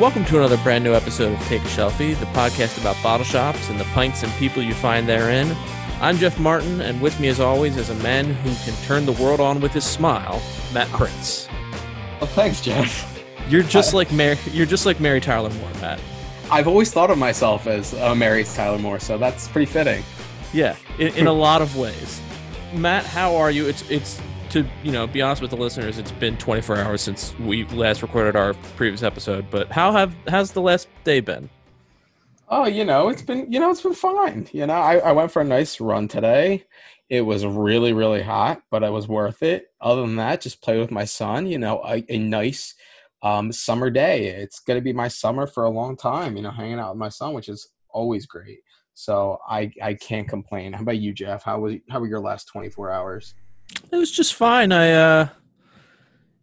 Welcome to another brand new episode of Take a Shelfie, the podcast about bottle shops and the pints and people you find therein. I'm Jeff Martin, and with me, as always, is a man who can turn the world on with his smile, Matt Prince. Well, thanks, Jeff. You're just like Mary. You're just like Mary Tyler Moore, Matt. I've always thought of myself as uh, Mary Tyler Moore, so that's pretty fitting. Yeah, in, in a lot of ways. Matt, how are you? It's it's to you know be honest with the listeners. It's been 24 hours since we last recorded our previous episode. But how have has the last day been? Oh, you know, it's been you know it's been fine. You know, I, I went for a nice run today. It was really really hot, but it was worth it. Other than that, just play with my son. You know, a, a nice um, summer day. It's going to be my summer for a long time. You know, hanging out with my son, which is always great. So I I can't complain. How about you, Jeff? How was how were your last 24 hours? It was just fine. I uh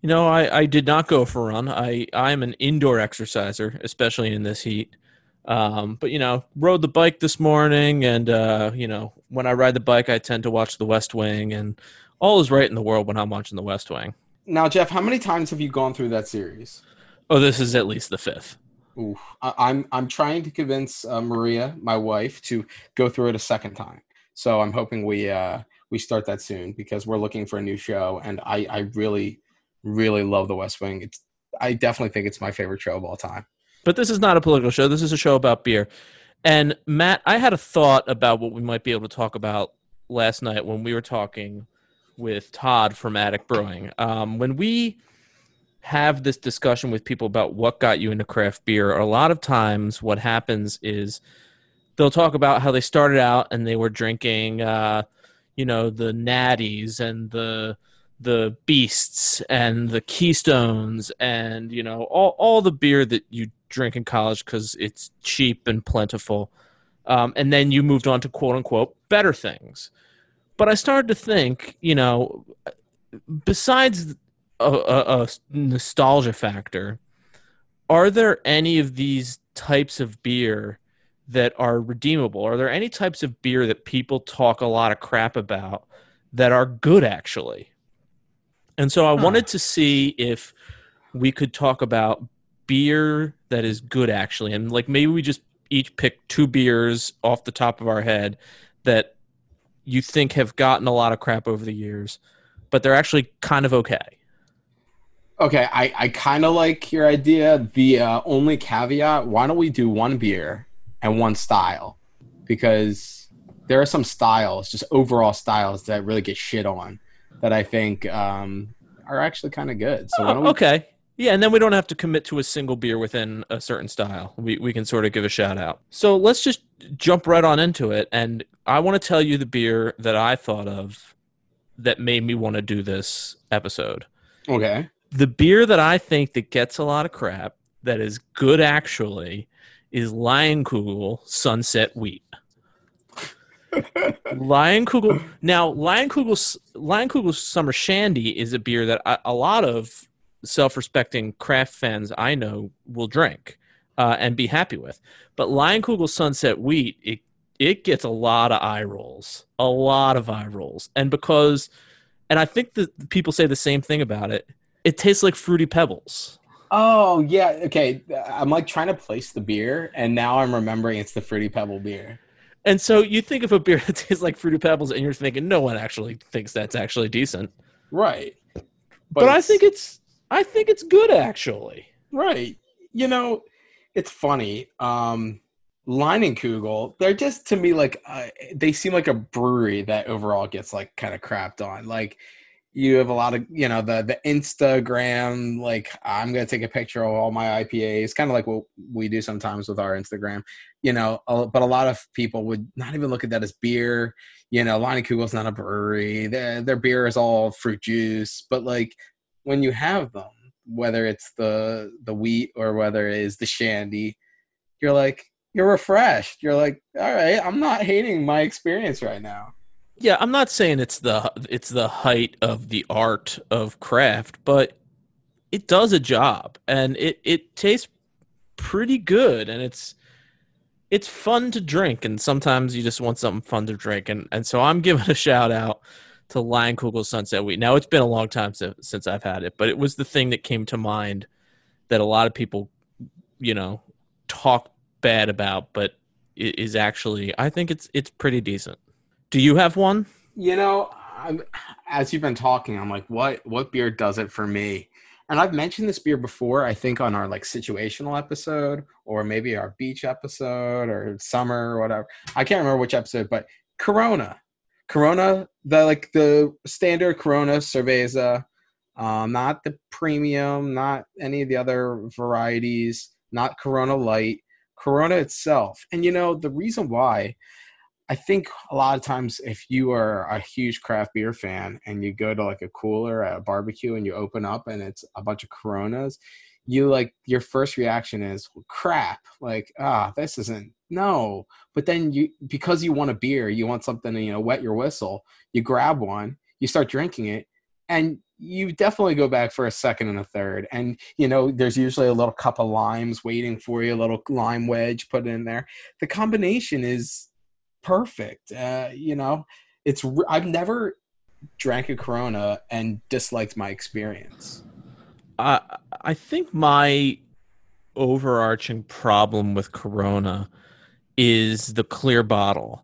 you know, I, I did not go for a run. I I'm an indoor exerciser, especially in this heat. Um, but you know, rode the bike this morning, and uh, you know, when I ride the bike, I tend to watch The West Wing, and all is right in the world when I'm watching The West Wing. Now, Jeff, how many times have you gone through that series? Oh, this is at least the fifth. Ooh, I, I'm I'm trying to convince uh, Maria, my wife, to go through it a second time. So I'm hoping we uh, we start that soon because we're looking for a new show, and I I really really love The West Wing. It's I definitely think it's my favorite show of all time. But this is not a political show. This is a show about beer. And Matt, I had a thought about what we might be able to talk about last night when we were talking with Todd from Attic Brewing. Um, when we have this discussion with people about what got you into craft beer, a lot of times what happens is they'll talk about how they started out and they were drinking, uh, you know, the natties and the the beasts and the keystones and you know all all the beer that you drink in college because it's cheap and plentiful. Um, and then you moved on to quote unquote better things. But I started to think, you know, besides a, a, a nostalgia factor, are there any of these types of beer that are redeemable? Are there any types of beer that people talk a lot of crap about that are good actually? And so I huh. wanted to see if we could talk about beer that is good actually and like maybe we just each pick two beers off the top of our head that you think have gotten a lot of crap over the years but they're actually kind of okay okay i, I kind of like your idea the uh, only caveat why don't we do one beer and one style because there are some styles just overall styles that really get shit on that i think um, are actually kind of good so oh, we- okay yeah, and then we don't have to commit to a single beer within a certain style. We we can sort of give a shout out. So let's just jump right on into it. And I want to tell you the beer that I thought of that made me want to do this episode. Okay. The beer that I think that gets a lot of crap that is good actually is Leinenkugel Sunset Wheat. Leinenkugel. Now, Leinenkugel Leinenkugel Summer Shandy is a beer that I, a lot of self-respecting craft fans I know will drink uh, and be happy with. But Leinenkugel Sunset Wheat, it it gets a lot of eye rolls, a lot of eye rolls, and because, and I think that people say the same thing about it. It tastes like fruity pebbles. Oh yeah, okay. I'm like trying to place the beer, and now I'm remembering it's the fruity pebble beer. And so you think of a beer that tastes like fruity pebbles, and you're thinking no one actually thinks that's actually decent, right? But, but I think it's I think it's good actually. Right. You know, it's funny. Um Leinenkugel, they're just to me like uh, they seem like a brewery that overall gets like kind of crapped on. Like you have a lot of you know the the Instagram like I'm gonna take a picture of all my IPAs, kind of like what we do sometimes with our Instagram. You know, but a lot of people would not even look at that as beer. You know, Leinenkugel's not a brewery. Their their beer is all fruit juice, but like when you have them, whether it's the the wheat or whether it is the shandy, you're like you're refreshed. You're like, all right, I'm not hating my experience right now. Yeah, I'm not saying it's the it's the height of the art of craft, but it does a job and it it tastes pretty good and it's it's fun to drink and sometimes you just want something fun to drink and and so I'm giving a shout out to Leinenkugel Sunset Wheat. Now it's been a long time since, since I've had it, but it was the thing that came to mind that a lot of people you know, talk bad about, but it is actually I think it's it's pretty decent. Do you have one? You know, I'm, as you've been talking, I'm like, what what beer does it for me? And I've mentioned this beer before, I think on our like situational episode or maybe our beach episode or summer or whatever. I can't remember which episode, but Corona. Corona, the like the standard Corona Cerveza, um, not the premium, not any of the other varieties, not Corona Light, Corona itself. And you know, the reason why I think a lot of times if you are a huge craft beer fan and you go to like a cooler at a barbecue and you open up and it's a bunch of Coronas, you like your first reaction is crap. Like ah, this isn't no. But then you because you want a beer, you want something to you know wet your whistle. You grab one, you start drinking it, and you definitely go back for a second and a third. And you know, there's usually a little cup of limes waiting for you, a little lime wedge put in there. The combination is perfect. Uh, you know, it's I've never drank a Corona and disliked my experience. I I think my overarching problem with Corona is the clear bottle.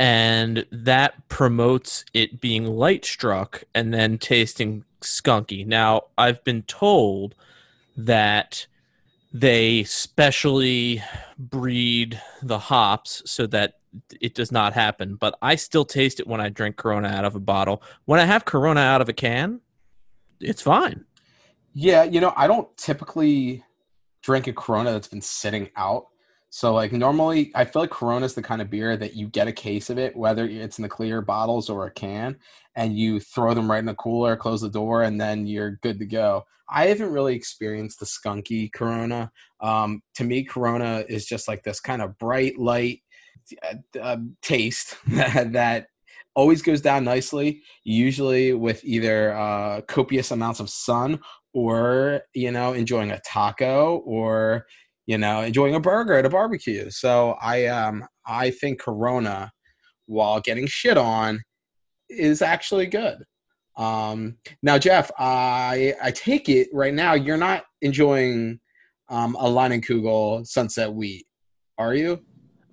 And that promotes it being light struck and then tasting skunky. Now, I've been told that they specially breed the hops so that it does not happen. But I still taste it when I drink Corona out of a bottle. When I have Corona out of a can, it's fine. Yeah, you know, I don't typically drink a Corona that's been sitting out. So like normally I feel like Corona is the kind of beer that you get a case of it, whether it's in the clear bottles or a can, and you throw them right in the cooler, close the door, and then you're good to go. I haven't really experienced the skunky Corona. Um, to me, Corona is just like this kind of bright, light uh, uh, taste that, always goes down nicely, usually with either uh, copious amounts of sun or, you know, enjoying a taco or, you know, enjoying a burger at a barbecue. So I, um, I think Corona, while getting shit on, is actually good. Um, now, Jeff, I I take it right now you're not enjoying um, a Leinenkugel Sunset Wheat, are you?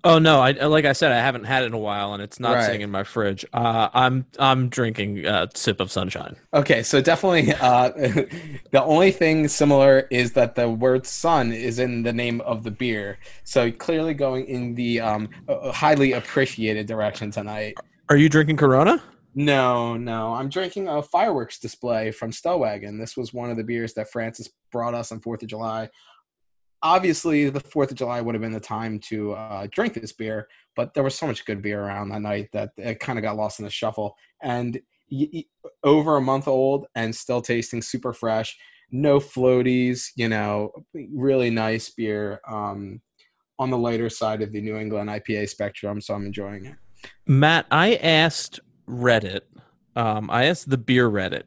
Oh no! I like I said, I haven't had it in a while, and it's not right. sitting in my fridge. Uh, I'm I'm drinking a sip of sunshine. Okay, so definitely, uh, the only thing similar is that the word "sun" is in the name of the beer. So clearly, going in the um, highly appreciated direction tonight. Are you drinking Corona? No, no. I'm drinking a fireworks display from Stellwagen. This was one of the beers that Francis brought us on Fourth of July obviously the Fourth of July would have been the time to uh, drink this beer, but there was so much good beer around that night that it kind of got lost in the shuffle. And y- y- over a month old and still tasting super fresh, no floaties, you know, really nice beer. Um, on the lighter side of the New England IPA spectrum, so I'm enjoying it. Matt, I asked Reddit, um, I asked the beer Reddit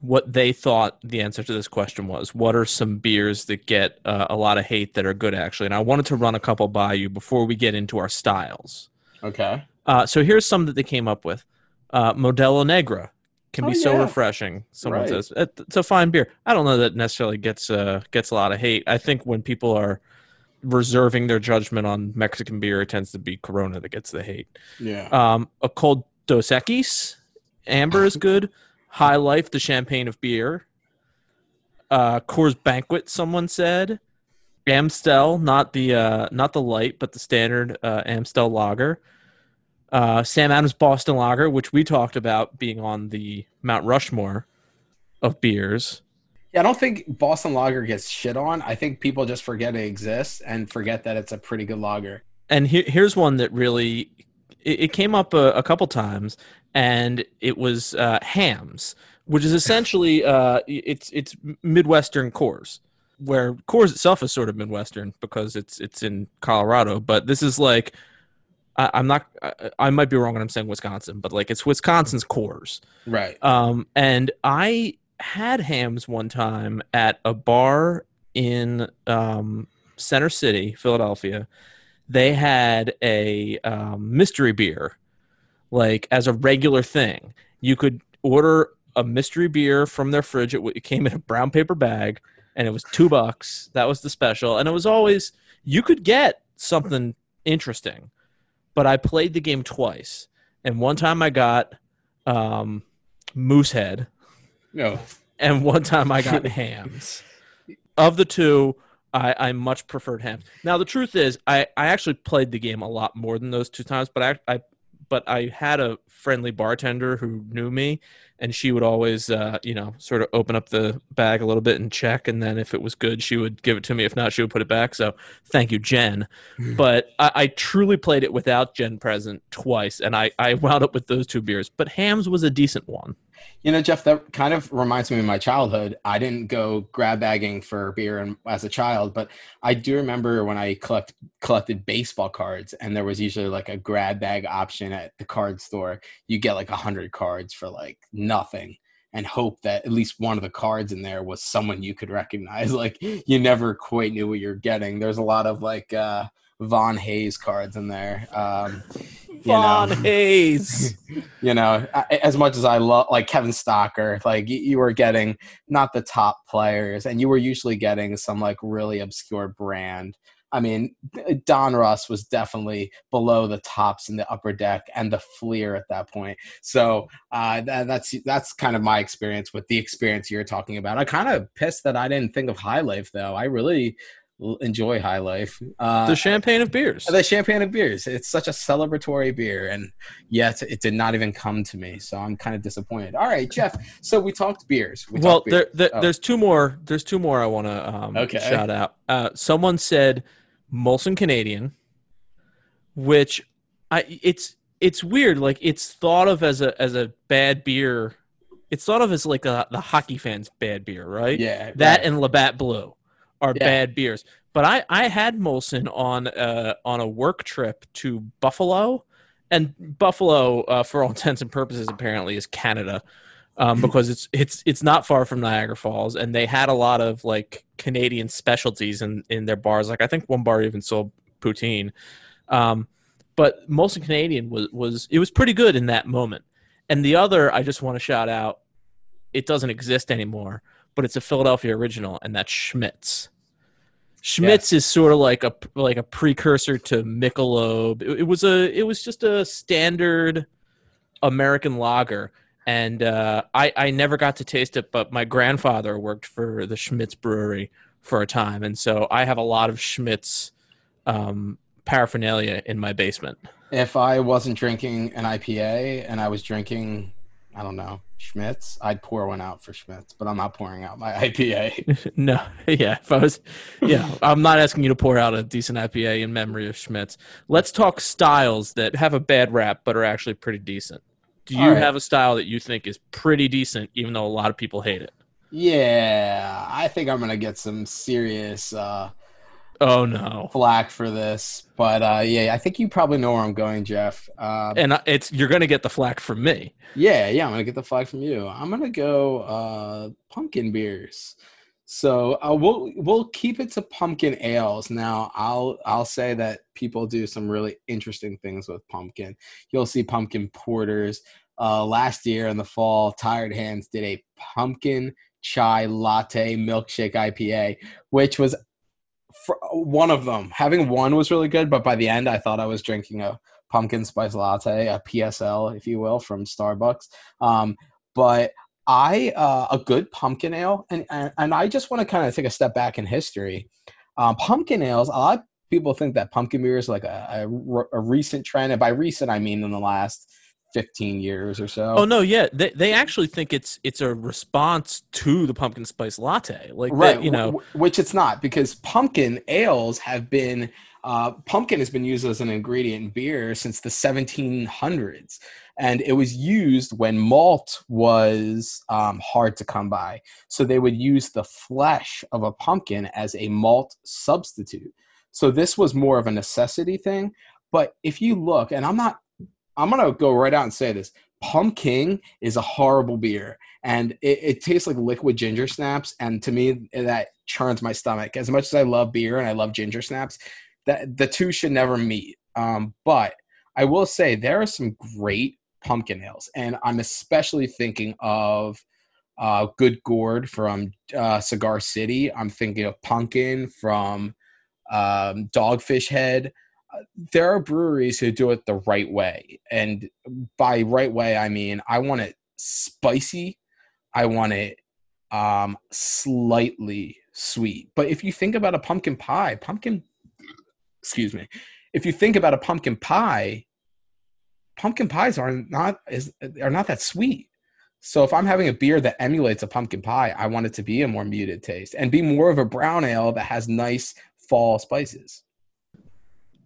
what they thought the answer to this question was. What are some beers that get uh, a lot of hate that are good, actually? And I wanted to run a couple by you before we get into our styles. Okay. Uh, so here's some that they came up with uh, Modelo Negra can be oh, so refreshing. Someone right. says it's a fine beer. I don't know that necessarily gets uh, gets a lot of hate. I think when people are reserving their judgment on Mexican beer, it tends to be Corona that gets the hate. Yeah. Um, a cold Dos Equis, Amber is good. High Life, the champagne of beer. Uh, Coors Banquet, someone said. Amstel, not the uh, not the light, but the standard uh, Amstel lager. Uh, Sam Adams Boston Lager, which we talked about being on the Mount Rushmore of beers. Yeah, I don't think Boston Lager gets shit on. I think people just forget it exists and forget that it's a pretty good lager. And he- here's one that really it, it came up a, a, couple times, and it was uh, Hamm's, which is essentially uh, it's it's Midwestern Coors, where Coors itself is sort of Midwestern because it's it's in Colorado, but this is like I, am not I, I, might be wrong when I'm saying Wisconsin, but like it's Wisconsin's Coors, right? Um, and I had Hamm's one time at a bar in um, Center City, Philadelphia. They had a um, mystery beer like as a regular thing. You could order a mystery beer from their fridge. It, it came in a brown paper bag. and it was two bucks. That was the special, and it was always you could get something interesting, but I played the game twice, and one time I got um, Moosehead, No. and one time I got Hamm's. Of the two, I, I much preferred Hamm's. Now the truth is, I, I actually played the game a lot more than those two times, but I, I but I had a friendly bartender who knew me, and she would always, uh, you know, sort of open up the bag a little bit and check, and then if it was good, she would give it to me. If not, she would put it back. So thank you, Jen. but I, I truly played it without Jen present twice, and I, I wound up with those two beers. But Hamm's was a decent one. You know, Jeff, that kind of reminds me of my childhood. I didn't go grab bagging for beer and, as a child, but I do remember when I collect, collected baseball cards, and there was usually like a grab bag option at the card store. You get like a hundred cards for like nothing, and hope that at least one of the cards in there was someone you could recognize. Like you never quite knew what you're getting. There's a lot of like uh, Von Hayes cards in there. Um, you know. Von Hayes. you know, as much as I love like Kevin Stocker, like you were getting not the top players, and you were usually getting some like really obscure brand. I mean, Donruss was definitely below the tops in the upper deck and the Fleer at that point. So uh, that, that's that's kind of my experience with the experience you're talking about. I kind of pissed that I didn't think of High Life though. I really enjoy High Life. Uh, the champagne of beers. the champagne of beers. It's such a celebratory beer, and yet it did not even come to me. So I'm kind of disappointed. All right, Jeff. So we talked beers. We well, talked there, there, Oh. there's two more. There's two more I want to um, Okay. shout out. Uh, someone said Molson Canadian, which I it's it's weird. Like it's thought of as a as a bad beer. It's thought of as like a, the hockey fans' bad beer, right? yeah, That right. and Labatt Blue are Yeah. bad beers. But I, I had Molson on uh, on a work trip to Buffalo, and Buffalo, uh, for all intents and purposes, apparently is Canada, um, because it's it's it's not far from Niagara Falls, and they had a lot of like Canadian specialties in in their bars. Like I think one bar even sold poutine, um, but Molson Canadian was was it was pretty good in that moment. And the other, I just want to shout out, it doesn't exist anymore, but it's a Philadelphia original, and that's Schmidt's. Schmidt's is sort of like a like a precursor to Michelob. It, it was a it was just a standard American lager, and uh, I I never got to taste it, but my grandfather worked for the Schmidt's Brewery for a time, and so I have a lot of Schmidt's um, paraphernalia in my basement. if I wasn't drinking an IPA and I was drinking, I don't know, Schmidt's, I'd pour one out for Schmidt's, but I'm not pouring out my IPA. no, yeah. If I was, yeah, I'm not asking you to pour out a decent IPA in memory of Schmidt's. Let's talk styles that have a bad rap but are actually pretty decent. Do you right. have a style that you think is pretty decent, even though a lot of people hate it? yeah, I think I'm gonna get some serious uh, Oh no! flack for this, but uh, yeah, I think you probably know where I'm going, Jeff. Uh, And it's you're gonna get the flack from me. Yeah, yeah, I'm gonna get the flag from you. I'm gonna go uh, pumpkin beers. So uh, we'll we'll keep it to pumpkin ales. Now I'll I'll say that people do some really interesting things with pumpkin. You'll see pumpkin porters. Uh, last year in the fall, Tired Hands did a pumpkin chai latte milkshake IPA, which was one of them. Having one was really good, but by the end, I thought I was drinking a pumpkin spice latte, a PSL, if you will, from Starbucks. Um, but I uh, a good pumpkin ale, and and, and I just want to kind of take a step back in history. Um, pumpkin ales, a lot of people think that pumpkin beer is like a, a, a recent trend, and by recent I mean in the last fifteen years or so. Oh no, yeah, they they actually think it's it's a response to the pumpkin spice latte. Like right that, you know, wh- which it's not because pumpkin ales have been uh, pumpkin has been used as an ingredient in beer since the 1700s and it was used when malt was um, hard to come by so they would use the flesh of a pumpkin as a malt substitute so this was more of a necessity thing but if you look and i'm not i'm gonna go right out and say this pumpkin is a horrible beer and it, it tastes like liquid ginger snaps and to me that churns my stomach as much as i love beer and i love ginger snaps that the two should never meet um, but i will say there are some great pumpkin ales and i'm especially thinking of uh, Good Gourd from uh, Cigar City. I'm thinking of Pumpkin from um, Dogfish Head. There are breweries who do it the right way. And by right way, I mean I want it spicy. I want it um, slightly sweet. But if you think about a pumpkin pie, pumpkin, excuse me, if you think about a pumpkin pie, pumpkin pies are not is are not that sweet. So if I'm having a beer that emulates a pumpkin pie, I want it to be a more muted taste and be more of a brown ale that has nice fall spices.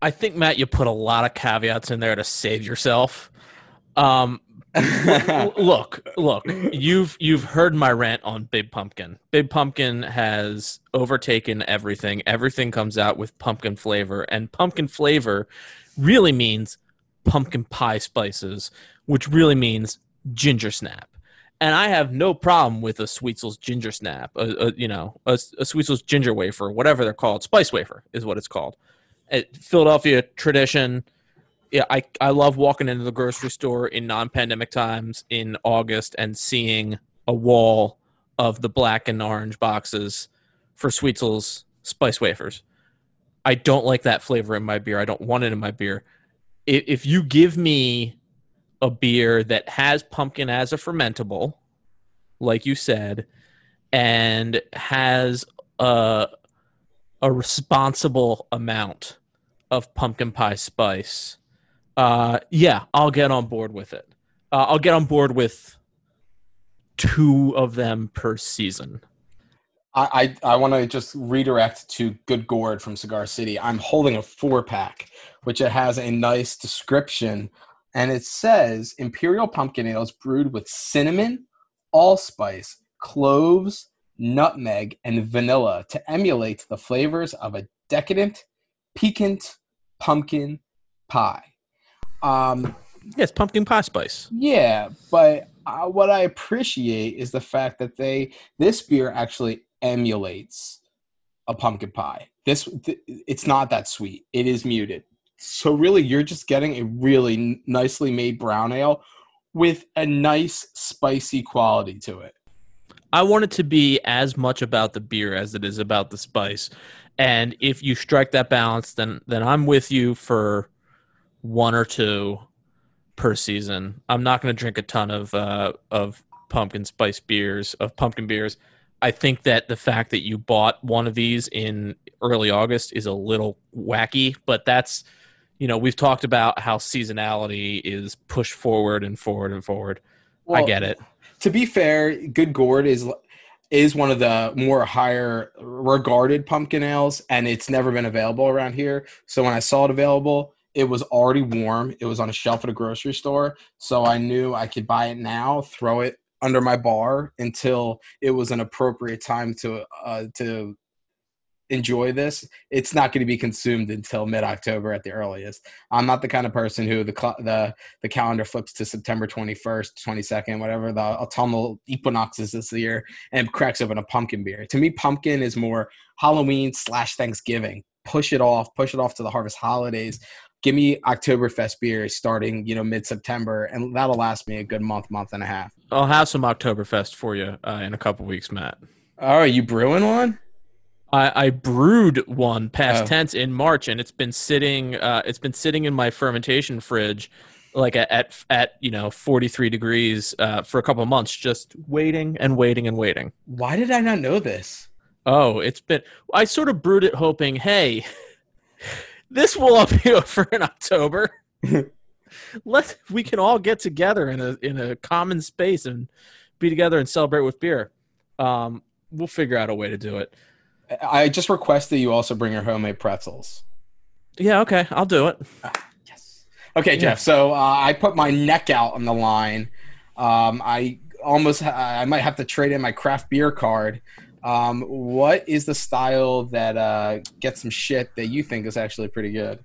I think Matt, you put a lot of caveats in there to save yourself. Um, look, look, you've you've heard my rant on Big Pumpkin. Big Pumpkin has overtaken everything. Everything comes out with pumpkin flavor, and pumpkin flavor really means pumpkin pie spices, which really means ginger snap. And I have no problem with a Sweetzel's ginger snap, a, a you know, a, a Sweetzel's ginger wafer, whatever they're called, spice wafer is what it's called. Philadelphia tradition. Yeah, I I love walking into the grocery store in non-pandemic times in August and seeing a wall of the black and orange boxes for Sweetzel's spice wafers. I don't like that flavor in my beer. I don't want it in my beer. If, if you give me a beer that has pumpkin as a fermentable, like you said, and has a a responsible amount of pumpkin pie spice, uh, yeah, I'll get on board with it. Uh, I'll get on board with two of them per season. I, I, I want to just redirect to Good Gourd from Cigar City. I'm holding a four pack, which it has a nice description and it says imperial pumpkin Ale is brewed with cinnamon, allspice, cloves, nutmeg, and vanilla to emulate the flavors of a decadent, piquant pumpkin pie. Um, yes, pumpkin pie spice. Yeah, but uh, what I appreciate is the fact that they this beer actually emulates a pumpkin pie. This th- it's not that sweet. It is muted. So really, you're just getting a really nicely made brown ale with a nice spicy quality to it. I want it to be as much about the beer as it is about the spice. And if you strike that balance, then then I'm with you for one or two per season. I'm not going to drink a ton of uh, of pumpkin spice beers of pumpkin beers. I think that the fact that you bought one of these in early August is a little wacky, but that's you know, we've talked about how seasonality is pushed forward and forward and forward. Well, I get it. To be fair, Good Gourd is is one of the more higher regarded pumpkin ales, and it's never been available around here. So when I saw it available, it was already warm. It was on a shelf at a grocery store, so I knew I could buy it now, throw it under my bar until it was an appropriate time to uh, to enjoy this, it's not going to be consumed until mid October at the earliest. I'm not the kind of person who the the the calendar flips to September 21st, 22nd, whatever the autumnal equinoxes this year, and cracks open a pumpkin beer. To me, pumpkin is more Halloween slash Thanksgiving. Push it off, push it off to the harvest holidays. Give me Oktoberfest beers starting, you know, mid September, and that'll last me a good month, month and a half. I'll have some Oktoberfest for you uh, in a couple weeks, Matt. Oh, are you brewing one? I, I brewed one past oh. tense in March, and it's been sitting. Uh, it's been sitting in my fermentation fridge, like at at, at you know forty three degrees uh, for a couple months, just waiting and waiting and waiting. Why did I not know this? Oh, it's been. I sort of brewed it, hoping, hey, this will all be over in October. Let we can all get together in a in a common space and be together and celebrate with beer. Um, we'll figure out a way to do it. I just request that you also bring your homemade pretzels. Yeah, okay, I'll do it. Ah, yes. Okay, Jeff. So uh, I put my neck out on the line. Um, I almost, I might have to trade in my craft beer card. Um, what is the style that uh, gets some shit that you think is actually pretty good?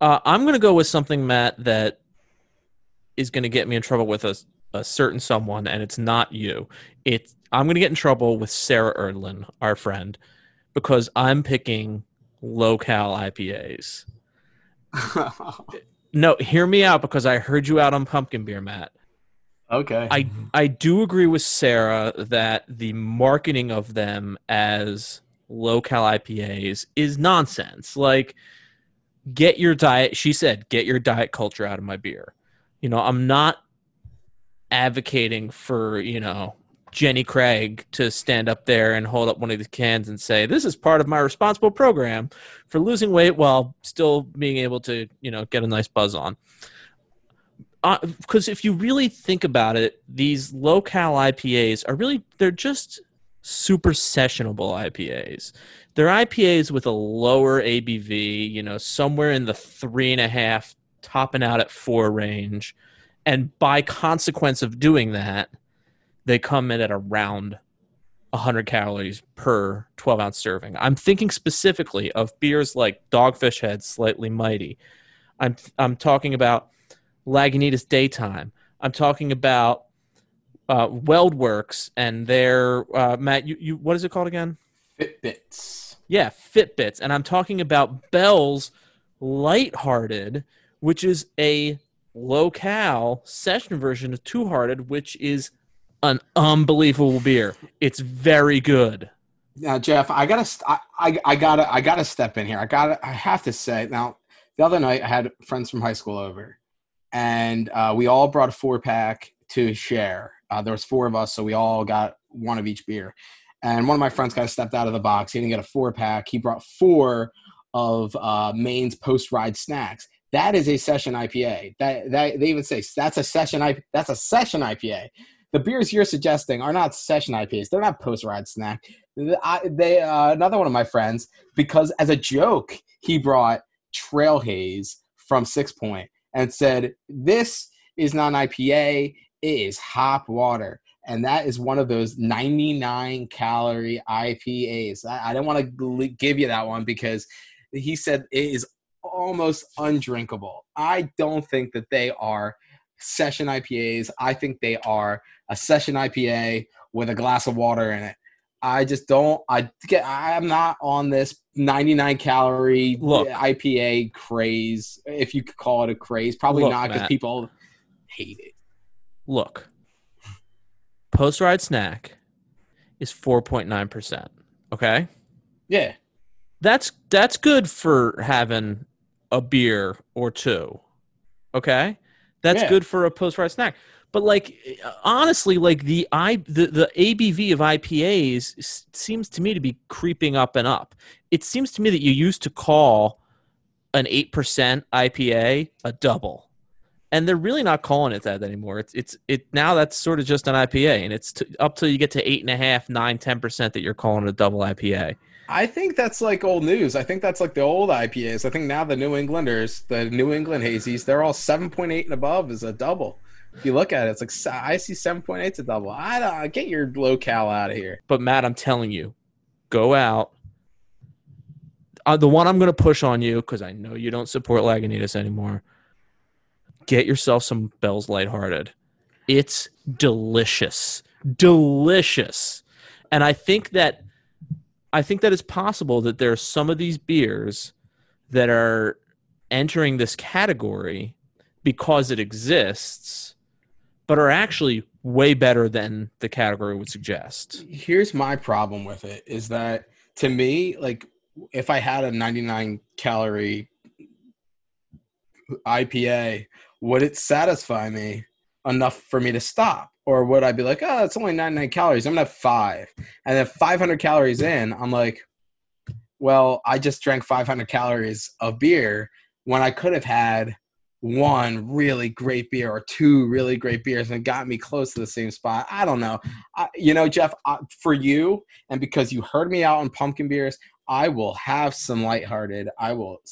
Uh, I'm gonna go with something, Matt, that is gonna get me in trouble with a, a certain someone, and it's not you. It's I'm gonna get in trouble with Sarah Erdlin, our friend because I'm picking low cal IPAs. no, hear me out because I heard you out on pumpkin beer, Matt. Okay. I I do agree with Sarah that the marketing of them as low cal IPAs is nonsense. Like get your diet she said, get your diet culture out of my beer. You know, I'm not advocating for, you know, Jenny Craig to stand up there and hold up one of the cans and say, "This is part of my responsible program for losing weight while still being able to, you know, get a nice buzz on." Because uh, if you really think about it, these low cal IPAs are really they're just super sessionable IPAs. They're IPAs with a lower ABV, you know, somewhere in the three and a half, topping out at four range, and by consequence of doing that they come in at around 100 calories per 12 ounce serving. I'm thinking specifically of beers like Dogfish Head, Slightly Mighty. I'm I'm talking about Lagunitas Daytime. I'm talking about uh, WeldWerks and their uh, Matt. You, you what is it called again? Fitbits. Yeah, Fitbits, and I'm talking about Bell's Lighthearted, which is a low cal session version of Two Hearted, which is an unbelievable beer. It's very good. Now, Jeff, I gotta, I, I, I gotta, I gotta step in here. I gotta, I have to say. Now, the other night, I had friends from high school over, and uh, we all brought a four pack to share. Uh, there was four of us, so we all got one of each beer. And one of my friends kind of stepped out of the box. He didn't get a four pack. He brought four of uh, Maine's post ride snacks. That is a session IPA. That, that they even say that's a session IP, That's a session IPA the beers you're suggesting are not session IPAs. They're not post ride snack. I, they uh, another one of my friends because as a joke he brought Trail Haze from Six and said this is not an IPA. It is hop water. And that is one of those 99 calorie IPAs. I, I didn't want to give you that one because he said it is almost undrinkable. I don't think that they are session IPAs. I think they are a session IPA with a glass of water in it. I just don't. I get. I'm not on this 99 calorie Look, IPA craze, if you could call it a craze. Probably Look, not because people hate it. Look, post ride snack is 4.9 percent. Okay. Yeah. That's that's good for having a beer or two. Okay. That's yeah. good for a post ride snack. But like honestly, like the I the, the ABV of IPAs seems to me to be creeping up and up. It seems to me that you used to call an eight percent IPA a double, and they're really not calling it that anymore. It's it's it now that's sort of just an IPA, and it's t- up till you get to eight and a half, nine, ten percent that you're calling a double IPA. I think that's like old news. I think that's like the old IPAs. I think now the New Englanders, the New England hazies, they're all seven point eight and above is a double if you look at it, it's like I see seven point eight to double. I don't get your low cal out of here. But Matt, I'm telling you, go out. Uh, the one I'm going to push on you because I know you don't support Lagunitas anymore. Get yourself some Bell's Lighthearted. It's delicious, delicious, and I think that I think that it's possible that there are some of these beers that are entering this category because it exists but are actually way better than the category would suggest. Here's my problem with it is that to me, like if I had a 99 calorie IPA, would it satisfy me enough for me to stop? Or would I be like, oh, it's only 99 calories. I'm gonna have five. And then 500 calories in, I'm like, well, I just drank 500 calories of beer when I could have had one really great beer or two really great beers and got me close to the same spot. I don't know. I, you know, Jeff, I, for you and because you heard me out on pumpkin beers, I will have some lighthearted. I will,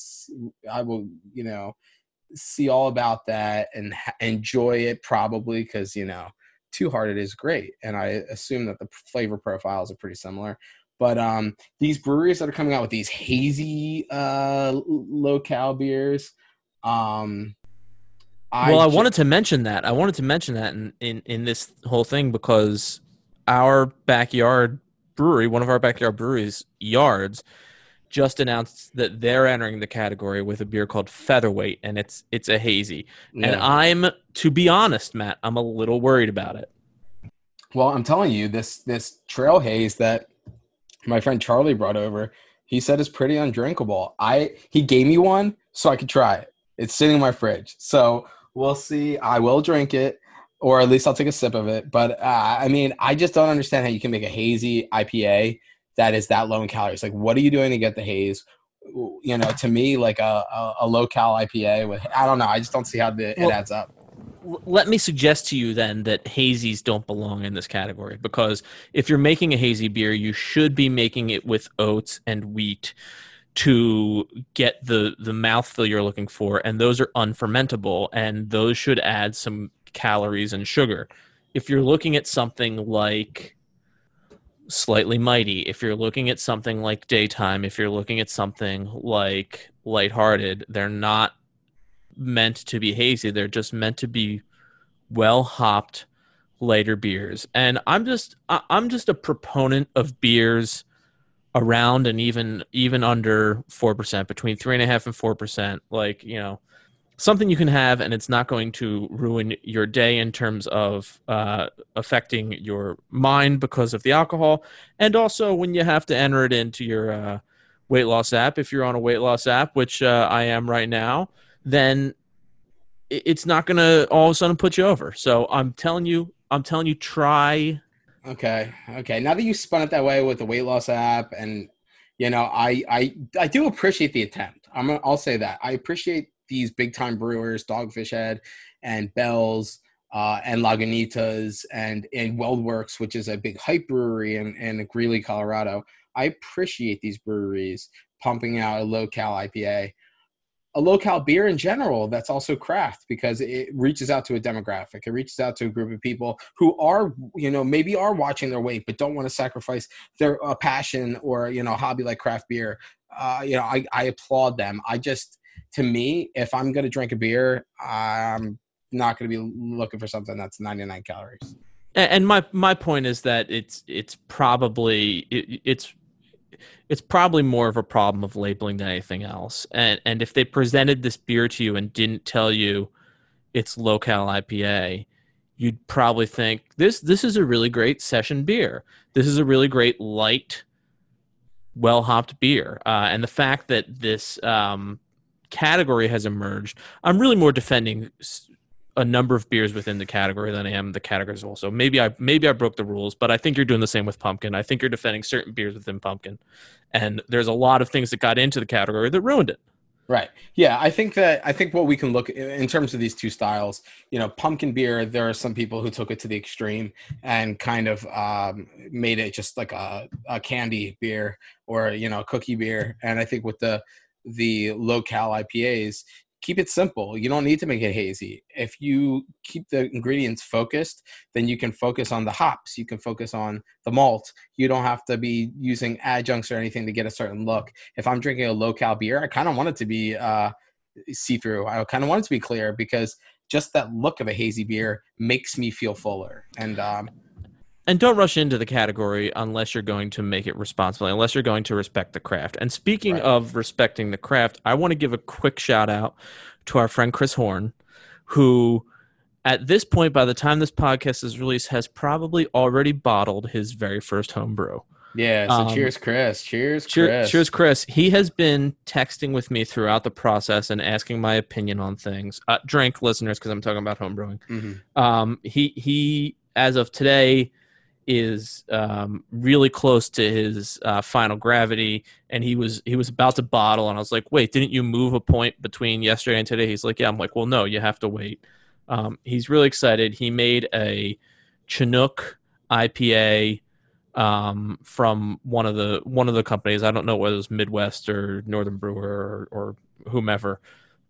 I will, you know, see all about that and ha- enjoy it probably because you know, Two Hearted is great, and I assume that the flavor profiles are pretty similar. But um, these breweries that are coming out with these hazy uh, low cal beers, um, I well, I wanted to mention that. I wanted to mention that in, in, in this whole thing because our backyard brewery, one of our backyard breweries, Yards, just announced that they're entering the category with a beer called Featherweight, and it's it's a hazy. And I'm, to be honest, Matt, I'm a little worried about it. Well, I'm telling you, this this trail haze that my friend Charlie brought over, he said is pretty undrinkable. I he gave me one so I could try it. It's sitting in my fridge, so we'll see. I will drink it, or at least I'll take a sip of it. But uh, I mean, I just don't understand how you can make a hazy IPA that is that low in calories. Like, what are you doing to get the haze? You know, to me, like a, a, a low cal IPA with I don't know. I just don't see how the, Well, it adds up. Let me suggest to you then that hazies don't belong in this category because if you're making a hazy beer, you should be making it with oats and wheat to get the the mouthfeel you're looking for, and those are unfermentable, and those should add some calories and sugar. If you're looking at something like slightly mighty, if you're looking at something like daytime, if you're looking at something like lighthearted, they're not meant to be hazy. They're just meant to be well hopped lighter beers. And I'm just I'm just a proponent of beers around and even even under four percent, between three and a half and four percent. Like you know, something you can have and it's not going to ruin your day in terms of uh, affecting your mind because of the alcohol, and also when you have to enter it into your uh, weight loss app, if you're on a weight loss app, which uh, I am right now then it's not going to all of a sudden put you over. So I'm telling you, I'm telling you, try. Okay. Okay. Now that you spun it that way with the weight loss app, and you know, I I I do appreciate the attempt. I'm I'll say that I appreciate these big time brewers, Dogfish Head, and Bell's, uh, and Lagunitas, and and WeldWerks, which is a big hype brewery in in Greeley, Colorado. I appreciate these breweries pumping out a low cal IPA. A low cal beer in general that's also craft because it reaches out to a demographic. It reaches out to a group of people who are, you know, maybe are watching their weight but don't want to sacrifice their uh, passion or you know hobby like craft beer. Uh, you know, I, I applaud them. I just, to me, if I'm gonna drink a beer, I'm not gonna be looking for something that's 99 calories. And my my point is that it's it's probably it, it's it's probably more of a problem of labeling than anything else. And and if they presented this beer to you and didn't tell you it's low cal IPA, you'd probably think this this is a really great session beer. This is a really great light, well hopped beer. Uh, and the fact that this um, category has emerged, I'm really more defending a number of beers within the category than I am the categories also. Maybe I maybe I broke the rules, but I think you're doing the same with pumpkin. I think you're defending certain beers within pumpkin, and there's a lot of things that got into the category that ruined it. Right. Yeah, I think that I think what we can look in terms of these two styles, you know, pumpkin beer. There are some people who took it to the extreme and kind of um, made it just like a, a candy beer or you know a cookie beer. And I think with the the low cal IPAs, keep it simple. You don't need to make it hazy. If you keep the ingredients focused, then you can focus on the hops. You can focus on the malt. You don't have to be using adjuncts or anything to get a certain look. If I'm drinking a low cal beer, I kind of want it to be uh, see through. I kind of want it to be clear because just that look of a hazy beer makes me feel fuller. And um, And don't rush into the category unless you're going to make it responsibly, unless you're going to respect the craft. And speaking Right. of respecting the craft, I want to give a quick shout out to our friend Chris Horn, who at this point, by the time this podcast is released, has probably already bottled his very first home brew. yeah, so Um, cheers, Chris. Cheers, Cheer- Chris. Cheers, Chris. He has been texting with me throughout the process and asking my opinion on things. Uh, drink listeners, because I'm talking about home brewing. Mhm. Um, he he, as of today, is um, really close to his uh, final gravity, and he was he was about to bottle, and I was like, "Wait, didn't you move a point between yesterday and today?" He's like, "Yeah." I'm like, "Well, no, you have to wait." Um, he's really excited. He made a Chinook IPA um, from one of the one of the companies. I don't know whether it's Midwest or Northern Brewer or, or whomever,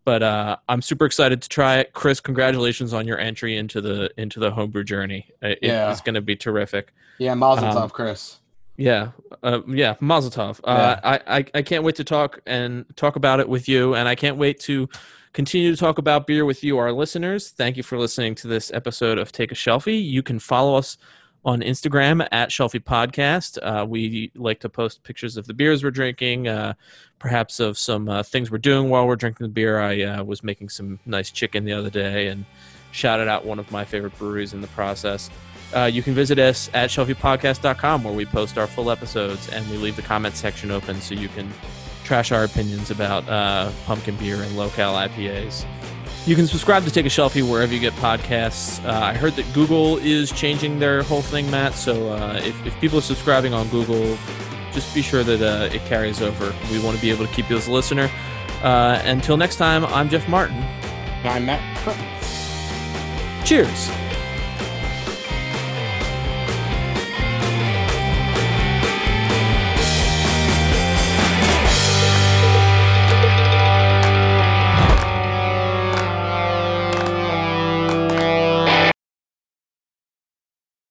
but uh, I'm super excited to try it. Chris, congratulations on your entry into the into the homebrew journey. It, Yeah. It's going to be terrific. Yeah, Mazel Um, Tov, Chris. Yeah, uh, yeah, Mazel Tov. Uh, I, I I can't wait to talk and talk about it with you, and I can't wait to continue to talk about beer with you, our listeners. Thank you for listening to this episode of Take a Shelfie. You can follow us on Instagram at Shelfie Podcast. Uh, we like to post pictures of the beers we're drinking, uh, perhaps of some uh, things we're doing while we're drinking the beer. I uh, was making some nice chicken the other day and shouted out one of my favorite breweries in the process. Uh, you can visit us at shelfiepodcast.com where we post our full episodes and we leave the comment section open so you can trash our opinions about uh, pumpkin beer and low cal IPAs. You can subscribe to Take a Shelfie wherever you get podcasts. Uh, I heard that Google is changing their whole thing, Matt. So uh, if, if people are subscribing on Google, just be sure that uh, it carries over. We want to be able to keep you as a listener. Uh, until next time, I'm Jeff Martin. I'm Matt. Cheers.